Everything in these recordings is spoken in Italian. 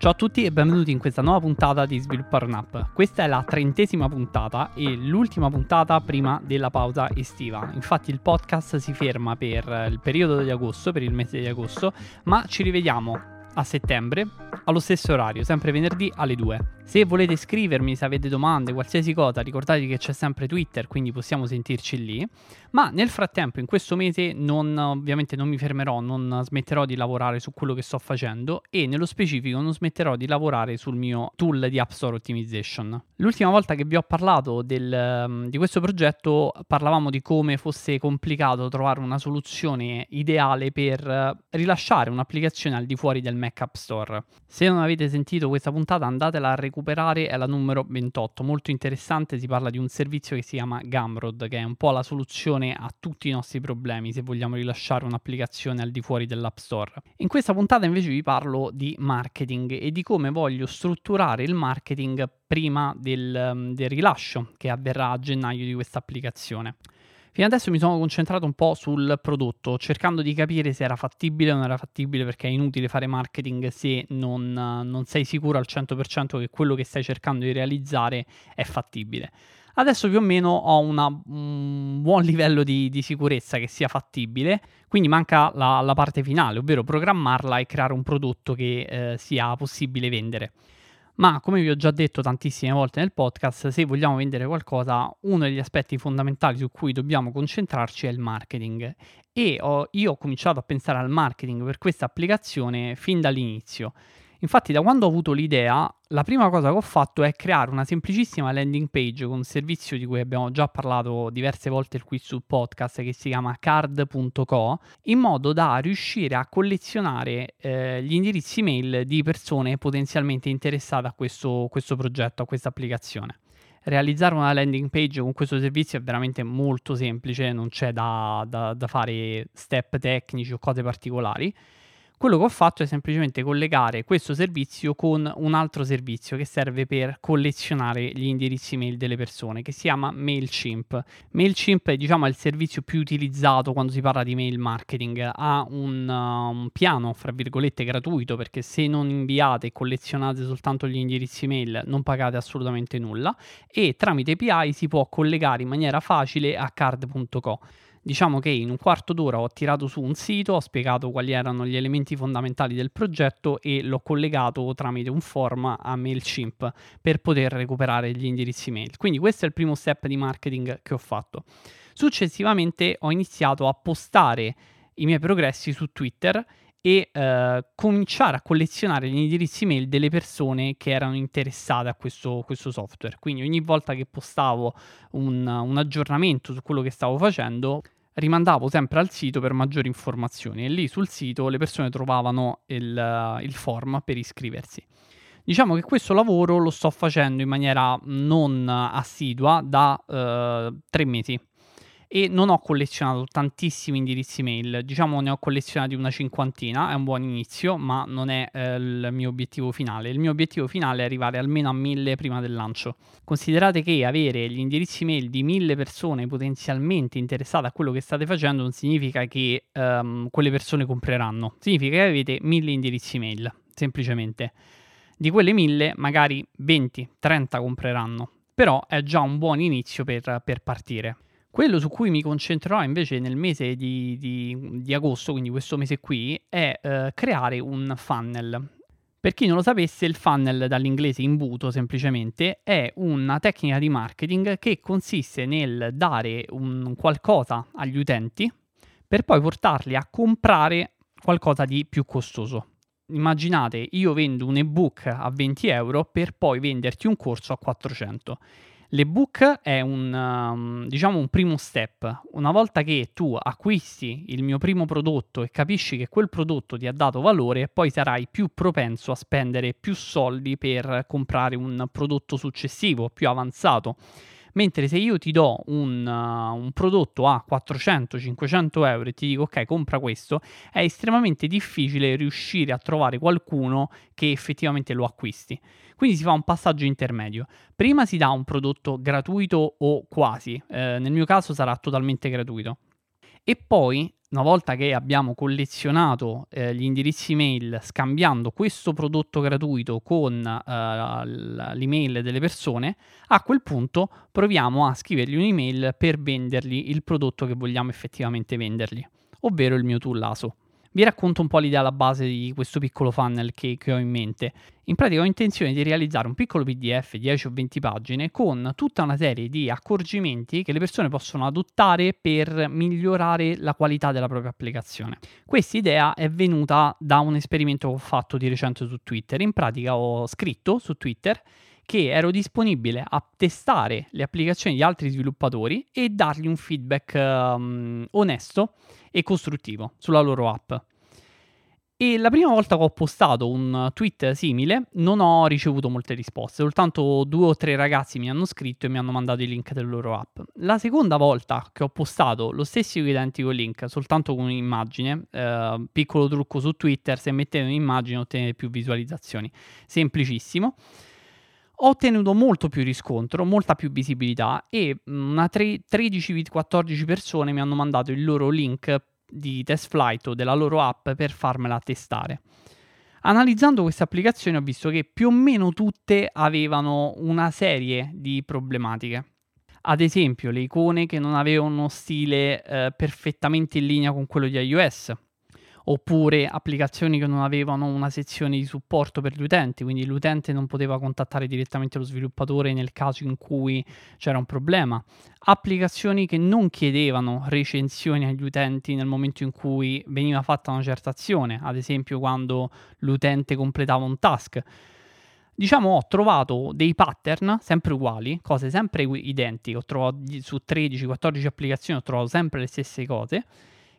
Ciao a tutti e benvenuti in questa nuova puntata di Sviluppare un'app. Questa è la trentesima puntata e l'ultima puntata prima della pausa estiva. Infatti il podcast si ferma per il periodo di agosto, per il mese di agosto, ma ci rivediamo a settembre allo stesso orario, sempre venerdì alle 2. Se volete scrivermi, se avete domande, qualsiasi cosa, ricordatevi che c'è sempre Twitter, quindi possiamo sentirci lì. Ma nel frattempo, in questo mese, non, ovviamente non mi fermerò, non smetterò di lavorare su quello che sto facendo e nello specifico non smetterò di lavorare sul mio tool di App Store Optimization. L'ultima volta che vi ho parlato del, di questo progetto parlavamo di come fosse complicato trovare una soluzione ideale per rilasciare un'applicazione al di fuori del Mac App Store. Se non avete sentito questa puntata andatela a recuperare è la numero 28, molto interessante, si parla di un servizio che si chiama Gumroad, che è un po' la soluzione a tutti i nostri problemi se vogliamo rilasciare un'applicazione al di fuori dell'App Store. In questa puntata invece vi parlo di marketing e di come voglio strutturare il marketing prima del, del rilascio che avverrà a gennaio di questa applicazione. Fino adesso mi sono concentrato un po' sul prodotto, cercando di capire se era fattibile o non era fattibile, perché è inutile fare marketing se non, non sei sicuro al 100% che quello che stai cercando di realizzare è fattibile. Adesso più o meno ho una, un buon livello di, di, sicurezza che sia fattibile, quindi manca la, la, parte finale, ovvero programmarla e creare un prodotto che eh, sia possibile vendere. Ma come vi ho già detto tantissime volte nel podcast, se vogliamo vendere qualcosa, uno degli aspetti fondamentali su cui dobbiamo concentrarci è il marketing. E ho, io ho cominciato a pensare al marketing per questa applicazione fin dall'inizio. Infatti, da quando ho avuto l'idea, la prima cosa che ho fatto è creare una semplicissima landing page con un servizio di cui abbiamo già parlato diverse volte qui sul podcast che si chiama card.co, in modo da riuscire a collezionare eh, gli indirizzi mail di persone potenzialmente interessate a questo, questo progetto, a questa applicazione realizzare una landing page con questo servizio è veramente molto semplice, non c'è da, da, da, fare step tecnici o cose particolari. Quello che ho fatto è semplicemente collegare questo servizio con un altro servizio che serve per collezionare gli indirizzi mail delle persone, che si chiama MailChimp. MailChimp diciamo, è il servizio più utilizzato quando si parla di mail marketing. Ha un, uh, un piano, fra virgolette, gratuito, perché se non inviate e collezionate soltanto gli indirizzi mail non pagate assolutamente nulla e tramite API si può collegare in maniera facile a card.co. Diciamo che in un quarto d'ora ho tirato su un sito, ho spiegato quali erano gli elementi fondamentali del progetto e l'ho collegato tramite un form a MailChimp per poter recuperare gli indirizzi mail. Quindi questo è il primo step di marketing che ho fatto. Successivamente ho iniziato a postare i miei progressi su Twitter e eh, cominciare a collezionare gli indirizzi mail delle persone che erano interessate a questo, questo software. Quindi ogni volta che postavo un, un aggiornamento su quello che stavo facendo, rimandavo sempre al sito per maggiori informazioni e lì sul sito le persone trovavano il, il form per iscriversi. Diciamo che questo lavoro lo sto facendo in maniera non assidua da uh, tre mesi e non ho collezionato tantissimi indirizzi mail, diciamo ne ho collezionati una cinquantina, è un buon inizio, ma non è eh, il mio obiettivo finale. Il mio obiettivo finale è arrivare almeno a mille prima del lancio. Considerate che avere gli indirizzi mail di mille persone potenzialmente interessate a quello che state facendo non significa che um, quelle persone compreranno, significa che avete mille indirizzi mail, semplicemente. Di quelle mille, magari 20-30 compreranno, però è già un buon inizio per, per partire. Quello su cui mi concentrerò invece nel mese di, di, di agosto, quindi questo mese qui, è eh, creare un funnel. Per chi non lo sapesse, il funnel dall'inglese imbuto semplicemente è una tecnica di marketing che consiste nel dare un qualcosa agli utenti per poi portarli a comprare qualcosa di più costoso. Immaginate, io vendo un ebook a 20 euro per poi venderti un corso a 400 L'ebook è un, um, diciamo un primo step. Una volta che tu acquisti il mio primo prodotto e capisci che quel prodotto ti ha dato valore, poi sarai più propenso a spendere più soldi per comprare un prodotto successivo, più avanzato. Mentre se io ti do un, uh, un prodotto a 400-500 euro e ti dico ok, compra questo, è estremamente difficile riuscire a trovare qualcuno che effettivamente lo acquisti. Quindi si fa un passaggio intermedio. Prima si dà un prodotto gratuito o quasi, eh, nel mio caso sarà totalmente gratuito E poi una volta che abbiamo collezionato eh, gli indirizzi mail scambiando questo prodotto gratuito con eh, l'email delle persone, a quel punto proviamo a scrivergli un'email per vendergli il prodotto che vogliamo effettivamente vendergli, ovvero il mio tool ASO. Vi racconto un po' l'idea alla base di questo piccolo funnel che, che, ho in mente. In pratica ho intenzione di realizzare un piccolo PDF 10 o 20 pagine con tutta una serie di accorgimenti che le persone possono adottare per migliorare la qualità della propria applicazione. Questa idea è venuta da un esperimento che ho fatto di recente su Twitter. In pratica ho scritto su Twitter che ero disponibile a testare le applicazioni di altri sviluppatori e dargli un feedback um, onesto e costruttivo sulla loro app. E la prima volta che ho postato un tweet simile non ho ricevuto molte risposte, soltanto due o tre ragazzi mi hanno scritto e mi hanno mandato i link delle loro app. La seconda volta che ho postato lo stesso identico link, soltanto con un'immagine, eh, piccolo trucco su Twitter, se mettete un'immagine ottenete più visualizzazioni, semplicissimo ho ottenuto molto più riscontro, molta più visibilità e una 13-14 persone mi hanno mandato il loro link di test flight o della loro app per farmela testare. Analizzando queste applicazioni ho visto che più o meno tutte avevano una serie di problematiche. Ad esempio, le icone che non avevano uno stile eh, perfettamente in linea con quello di iOS, oppure applicazioni che non avevano una sezione di supporto per gli utenti, quindi l'utente non poteva contattare direttamente lo sviluppatore nel caso in cui c'era un problema, applicazioni che non chiedevano recensioni agli utenti nel momento in cui veniva fatta una certa azione, ad esempio quando l'utente completava un task. Diciamo, ho trovato dei pattern sempre uguali, cose sempre identiche. Ho trovato su 13-14 applicazioni, ho trovato sempre le stesse cose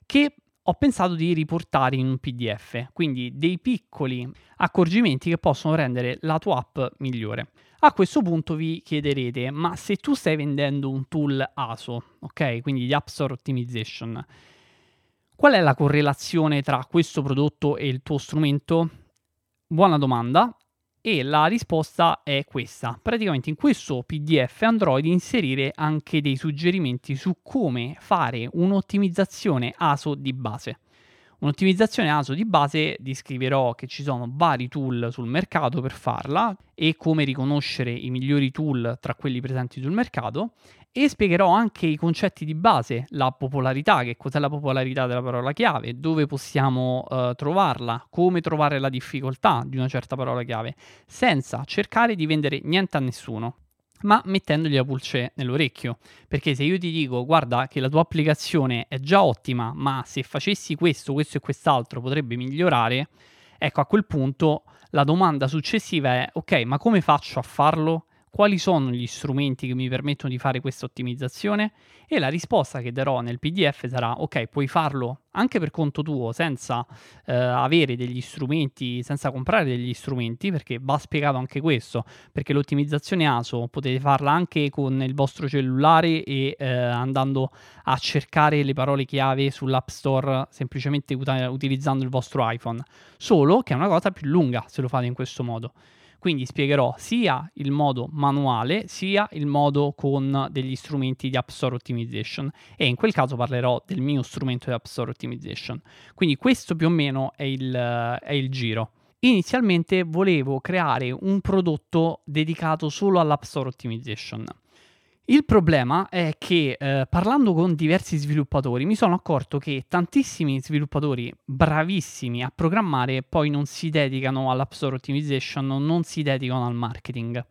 che ho pensato di riportare in un PDF, quindi dei piccoli accorgimenti che possono rendere la tua app migliore. A questo punto vi chiederete, ma se tu stai vendendo un tool ASO, ok, quindi di App Store Optimization, qual è la correlazione tra questo prodotto e il tuo strumento? Buona domanda e la risposta è questa. Praticamente in questo PDF andrò ad inserire anche dei suggerimenti su come fare un'ottimizzazione ASO di base. Un'ottimizzazione ASO di base descriverò che ci sono vari tool sul mercato per farla e come riconoscere i migliori tool tra quelli presenti sul mercato e spiegherò anche i concetti di base, la popolarità, che cos'è la popolarità della parola chiave, dove possiamo uh, trovarla, come trovare la difficoltà di una certa parola chiave, senza cercare di vendere niente a nessuno ma mettendogli la pulce nell'orecchio. Perché se io ti dico, guarda che la tua applicazione è già ottima, ma se facessi questo, questo e quest'altro potrebbe migliorare, ecco a quel punto la domanda successiva è, ok, ma come faccio a farlo? Quali sono gli strumenti che mi permettono di fare questa ottimizzazione e la risposta che darò nel PDF sarà ok, puoi farlo anche per conto tuo senza eh, avere degli strumenti, senza comprare degli strumenti, perché va spiegato anche questo, perché l'ottimizzazione ASO potete farla anche con il vostro cellulare e eh, andando a cercare le parole chiave sull'App Store semplicemente ut- utilizzando il vostro iPhone, solo che è una cosa più lunga se lo fate in questo modo. Quindi spiegherò sia il modo manuale sia il modo con degli strumenti di App Store Optimization e in quel caso parlerò del mio strumento di App Store Optimization. Quindi questo più o meno è il, è il giro. Inizialmente volevo creare un prodotto dedicato solo all'App Store Optimization. Il problema è che eh, parlando con diversi sviluppatori mi sono accorto che tantissimi sviluppatori bravissimi a programmare poi non si dedicano all'App Store Optimization, non si dedicano al marketing.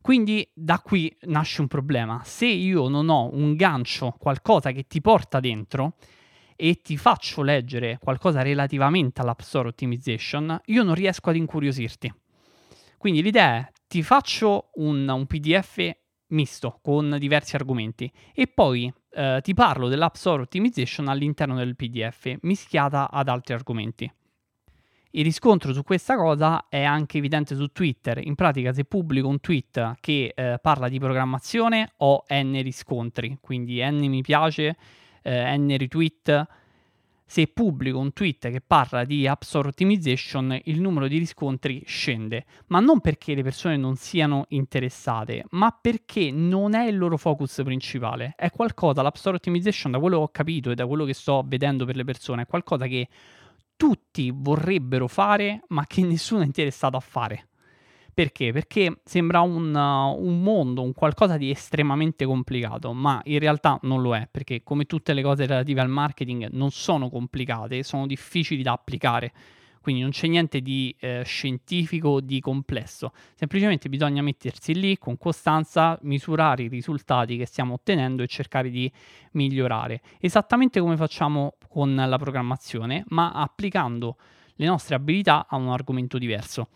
Quindi da qui nasce un problema. Se io non ho un gancio, qualcosa che ti porta dentro e ti faccio leggere qualcosa relativamente all'App Store Optimization, io non riesco ad incuriosirti. Quindi l'idea è ti faccio un, un PDF misto con diversi argomenti e poi eh, ti parlo dell'App Store Optimization all'interno del PDF mischiata ad altri argomenti. Il riscontro su questa cosa è anche evidente su Twitter. In pratica, se pubblico un tweet che eh, parla di programmazione, ho n riscontri, quindi n mi piace, eh, n retweet, se pubblico un tweet che parla di App Store Optimization, il numero di riscontri scende, ma non perché le persone non siano interessate, ma perché non è il loro focus principale. È qualcosa, l'App Store Optimization, da quello che ho capito e da quello che sto vedendo per le persone, è qualcosa che tutti vorrebbero fare, ma che nessuno è interessato a fare. Perché? Perché sembra un, uh, un, mondo, un qualcosa di estremamente complicato, ma in realtà non lo è, perché come tutte le cose relative al marketing non sono complicate, sono difficili da applicare. Quindi non c'è niente di eh, scientifico di complesso, semplicemente bisogna mettersi lì con costanza, misurare i risultati che stiamo ottenendo e cercare di migliorare. Esattamente come facciamo con la programmazione, ma applicando le nostre abilità a un argomento diverso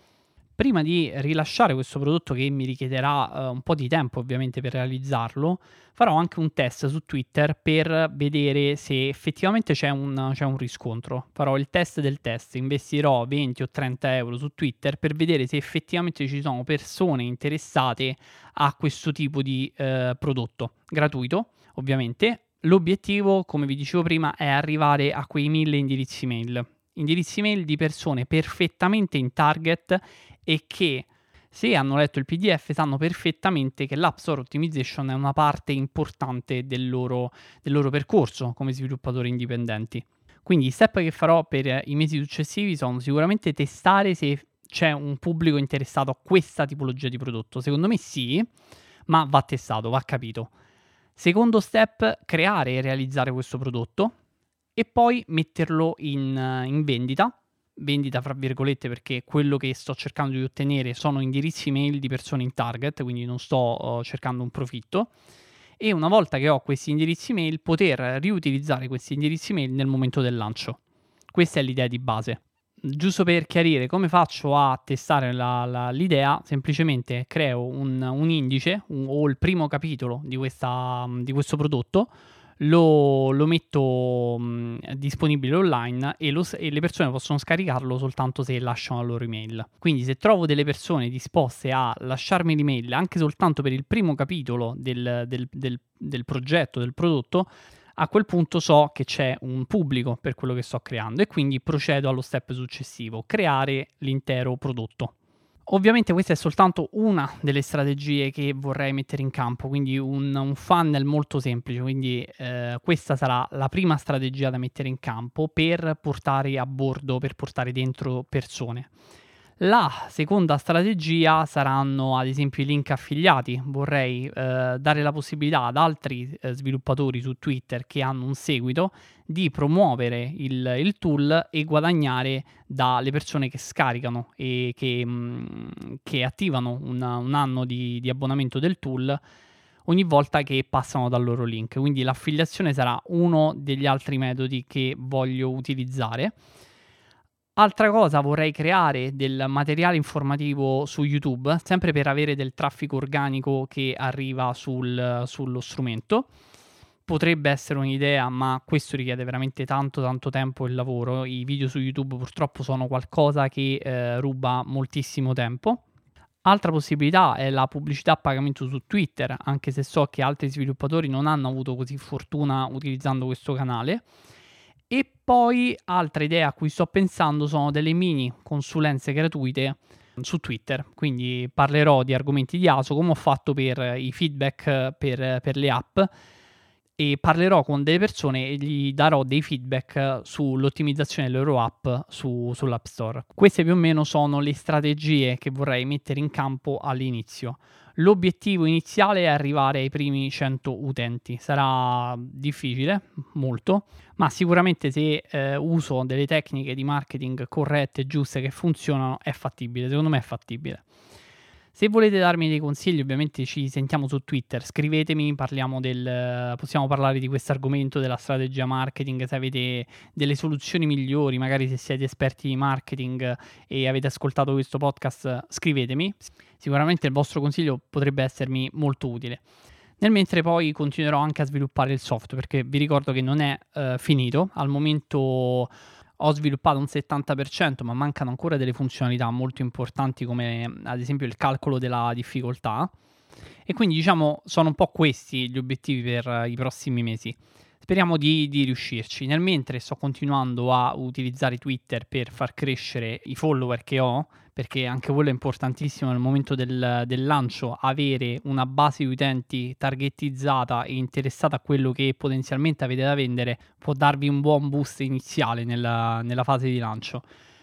prima di rilasciare questo prodotto che mi richiederà uh, un po' di tempo ovviamente per realizzarlo, farò anche un test su Twitter per vedere se effettivamente c'è un, c'è un, riscontro. Farò il test del test, investirò 20 o 30 euro su Twitter per vedere se effettivamente ci sono persone interessate a questo tipo di uh, prodotto gratuito, ovviamente. L'obiettivo, come vi dicevo prima, è arrivare a quei mille indirizzi mail indirizzi mail di persone perfettamente in target e che se hanno letto il PDF sanno perfettamente che l'App Store Optimization è una parte importante del loro, del loro percorso come sviluppatori indipendenti. Quindi i step che farò per i mesi successivi sono sicuramente testare se c'è un pubblico interessato a questa tipologia di prodotto. Secondo me sì, ma va testato, va capito. Secondo step, creare e realizzare questo prodotto e poi metterlo in, in vendita vendita fra virgolette perché quello che sto cercando di ottenere sono indirizzi mail di persone in target, quindi non sto uh, cercando un profitto e una volta che ho questi indirizzi mail poter riutilizzare questi indirizzi mail nel momento del lancio. Questa è l'idea di base. Giusto per chiarire come faccio a testare la, la, l'idea, semplicemente creo un, un indice un, o il primo capitolo di, questa, di questo prodotto, lo, lo metto mh, disponibile online e, lo, e, le persone possono scaricarlo soltanto se lasciano la loro email. Quindi se trovo delle persone disposte a lasciarmi l'email anche soltanto per il primo capitolo del, del, del, del progetto, del prodotto, a quel punto so che c'è un pubblico per quello che sto creando e quindi procedo allo step successivo, creare l'intero prodotto. Ovviamente questa è soltanto una delle strategie che vorrei mettere in campo, quindi un, un funnel molto semplice, quindi eh, questa sarà la prima strategia da mettere in campo per portare a bordo, per portare dentro persone. La seconda strategia saranno ad esempio i link affiliati. Vorrei eh, dare la possibilità ad altri eh, sviluppatori su Twitter che hanno un seguito di promuovere il, il tool e guadagnare dalle persone che scaricano e che, mh, mm, che attivano una, un anno di, di abbonamento del tool ogni volta che passano dal loro link. Quindi l'affiliazione sarà uno degli altri metodi che voglio utilizzare. Altra cosa, vorrei creare del materiale informativo su YouTube, sempre per avere del traffico organico che arriva sul, sullo strumento. Potrebbe essere un'idea, ma questo richiede veramente tanto tanto tempo e lavoro. I video su YouTube purtroppo sono qualcosa che eh, ruba moltissimo tempo. Altra possibilità è la pubblicità a pagamento su Twitter, anche se so che altri sviluppatori non hanno avuto così fortuna utilizzando questo canale. E poi altre idee a cui sto pensando sono delle mini consulenze gratuite su Twitter, quindi parlerò di argomenti di ASO come ho fatto per i feedback per, per le app e parlerò con delle persone e gli darò dei feedback sull'ottimizzazione delle loro app su, sull'App Store. Queste più o meno sono le strategie che vorrei mettere in campo all'inizio. L'obiettivo iniziale è arrivare ai primi 100 utenti. Sarà difficile, molto, ma sicuramente se eh, uso delle tecniche di marketing corrette, giuste, che funzionano, è fattibile. Secondo me è fattibile. Se volete darmi dei consigli, ovviamente ci sentiamo su Twitter, scrivetemi, del, possiamo parlare di questo argomento della strategia marketing, se avete delle soluzioni migliori, magari se siete esperti di marketing e avete ascoltato questo podcast, scrivetemi sicuramente il vostro consiglio potrebbe essermi molto utile. Nel mentre poi continuerò anche a sviluppare il software perché vi ricordo che non è uh, finito, al momento ho sviluppato un 70% ma mancano ancora delle funzionalità molto importanti come ad esempio il calcolo della difficoltà e quindi diciamo sono un po' questi gli obiettivi per i prossimi mesi. Speriamo di, di, riuscirci. Nel mentre sto continuando a utilizzare Twitter per far crescere i follower che ho, perché anche quello è importantissimo nel momento del, del lancio, avere una base di utenti targetizzata e interessata a quello che potenzialmente avete da vendere può darvi un buon boost iniziale nella, nella fase di lancio.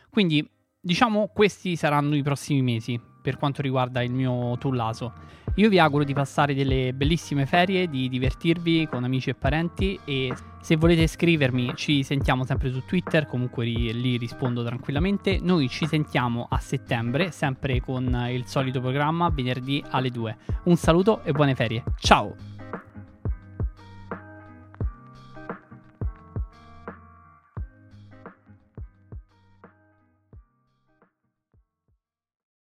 Quindi diciamo questi saranno i prossimi mesi per quanto riguarda il mio tullaso. Io vi auguro di passare delle bellissime ferie, di divertirvi con amici e parenti e se volete scrivermi ci sentiamo sempre su Twitter, comunque lì rispondo tranquillamente. Noi ci sentiamo a settembre, sempre con il solito programma, venerdì alle 2. Un saluto e buone ferie. Ciao!